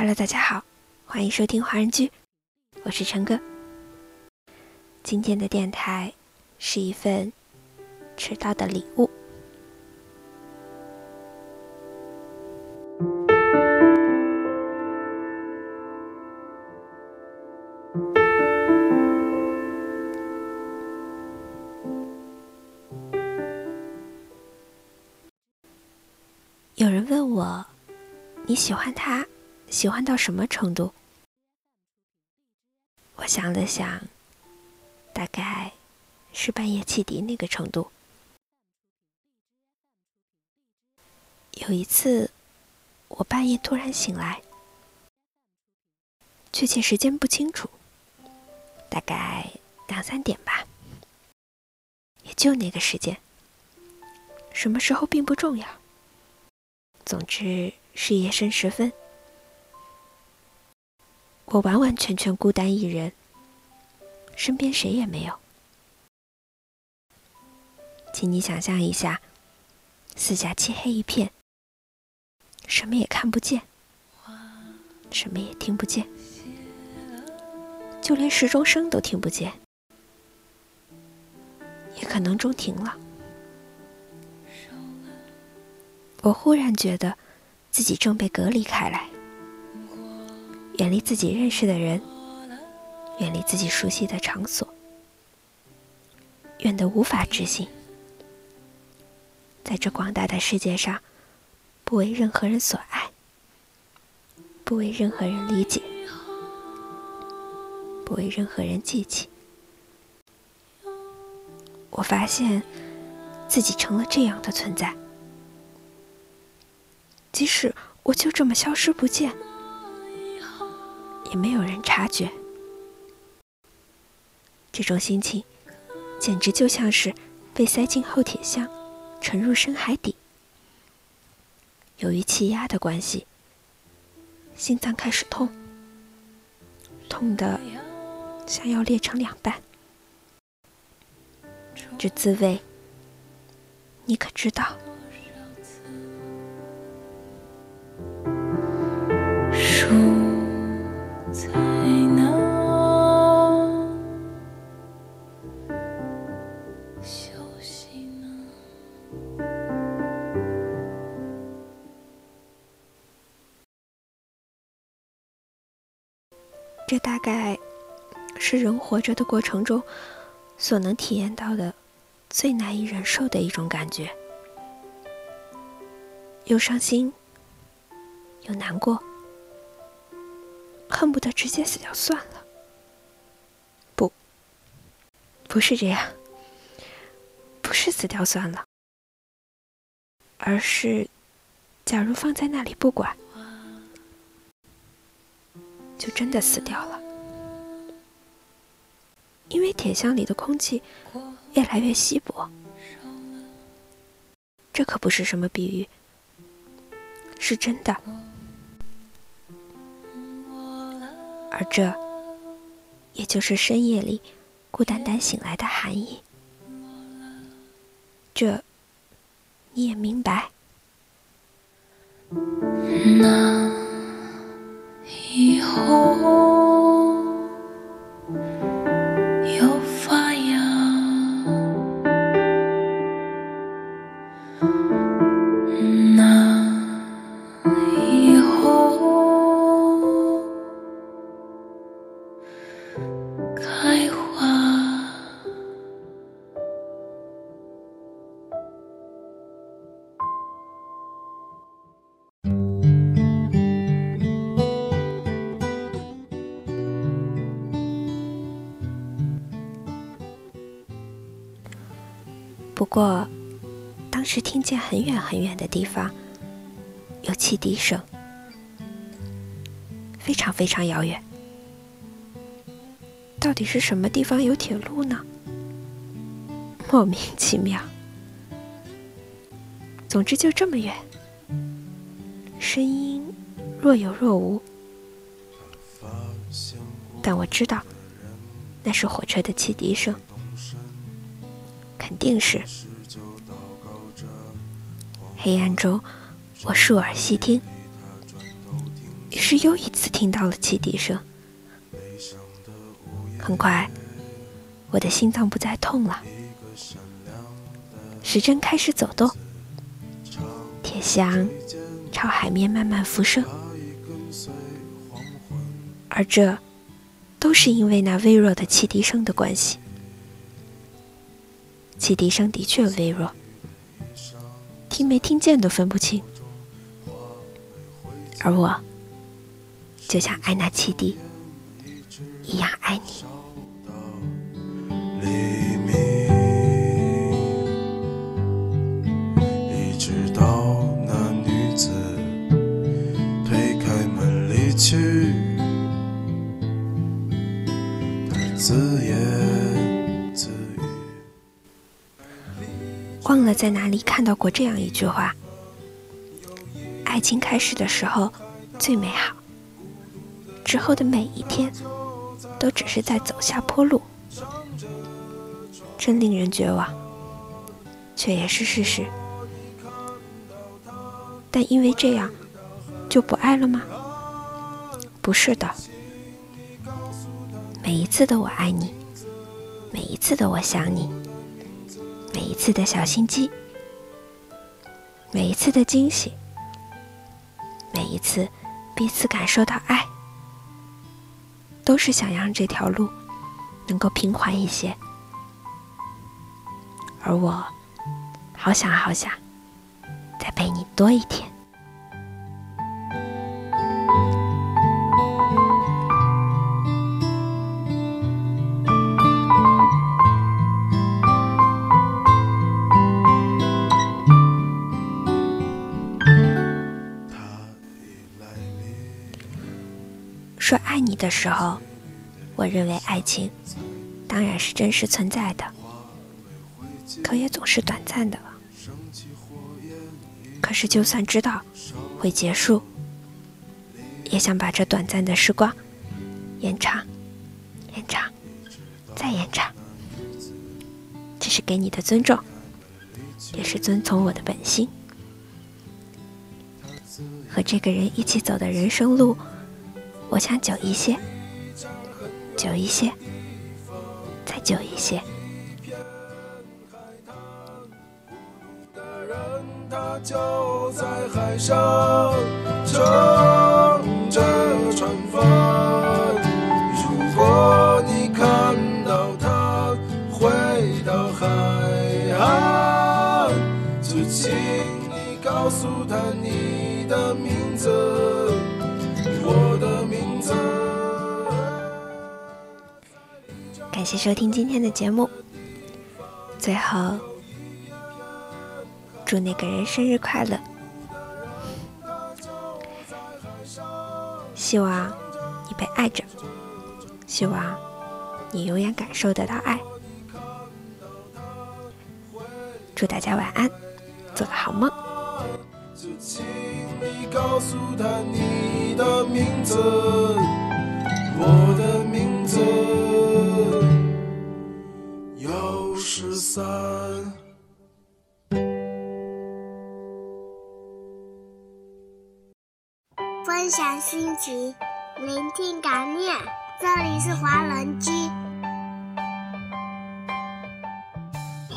Hello，大家好，欢迎收听华人居，我是陈哥。今天的电台是一份迟到的礼物。有人问我，你喜欢他，喜欢到什么程度？我想了想，大概是半夜汽笛那个程度。有一次，我半夜突然醒来，确切时间不清楚，大概两三点吧，也就那个时间，什么时候并不重要。总之是夜深时分，我完完全全孤单一人，身边谁也没有。请你想象一下，四下漆黑一片，什么也看不见，什么也听不见，就连时钟声都听不见，也可能钟停了。我忽然觉得，自己正被隔离开来，远离自己认识的人，远离自己熟悉的场所，远得无法置信。在这广大的世界上，不为任何人所爱，不为任何人理解，不为任何人记起。我发现自己成了这样的存在。即使我就这么消失不见，也没有人察觉。这种心情，简直就像是被塞进厚铁箱，沉入深海底。由于气压的关系，心脏开始痛，痛得像要裂成两半。这滋味，你可知道？这大概是人活着的过程中所能体验到的最难以忍受的一种感觉，又伤心，又难过，恨不得直接死掉算了。不，不是这样，不是死掉算了，而是，假如放在那里不管。就真的死掉了，因为铁箱里的空气越来越稀薄。这可不是什么比喻，是真的。而这，也就是深夜里孤单单醒来的含义。这，你也明白。那。以后不过，当时听见很远很远的地方有汽笛声，非常非常遥远。到底是什么地方有铁路呢？莫名其妙。总之就这么远，声音若有若无，但我知道那是火车的汽笛声。肯定是。黑暗中，我竖耳细听，于是又一次听到了汽笛声。很快，我的心脏不再痛了。时针开始走动，铁箱朝海面慢慢浮升，而这都是因为那微弱的汽笛声的关系。汽笛声的确微弱，听没听见都分不清。而我，就像爱那汽笛一样爱你。一直到那女子推开门离去，子夜。忘了在哪里看到过这样一句话：爱情开始的时候最美好，之后的每一天都只是在走下坡路，真令人绝望，却也是事实。但因为这样就不爱了吗？不是的，每一次的我爱你，每一次的我想你。每一次的小心机，每一次的惊喜，每一次彼此感受到爱，都是想让这条路能够平缓一些。而我，好想好想，再陪你多一天。的时候，我认为爱情当然是真实存在的，可也总是短暂的。可是就算知道会结束，也想把这短暂的时光延长、延长、再延长。这是给你的尊重，也是遵从我的本心。和这个人一起走的人生路。我想久一些，久一些，再久一些。他就在海上乘着船帆。如果你看到他回到海岸，就请你告诉感谢收听今天的节目。最后，祝那个人生日快乐！希望你被爱着，希望你永远感受得到爱。祝大家晚安，做个好梦。分享心情，聆听感念。这里是华人居。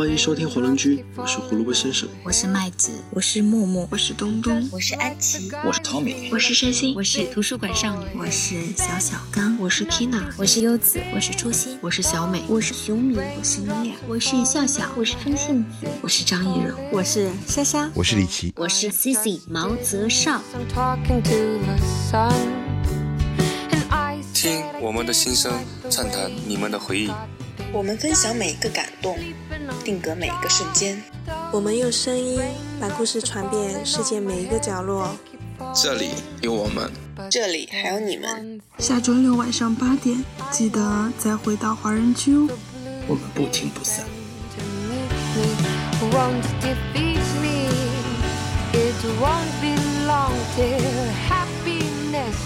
欢迎收听《火龙居》，我是胡萝卜先生，我是麦子，我是默默，我是东东，我是安琪，我是汤米，我是山心，我是图书馆少女，我是小小刚，我是 Kina，我是优子，我是初心，我是小美，我是熊米，我是米娅，我是笑笑，我是风信子，我是张艺柔，我是莎莎，我是李琦，我是 Cici 毛泽少。听我们的心声，畅谈你们的回忆。我们分享每一个感动，定格每一个瞬间。我们用声音把故事传遍世界每一个角落。这里有我们，这里还有你们。下周六晚上八点，记得再回到华人区哦。我们不听不散。It won't be long till happiness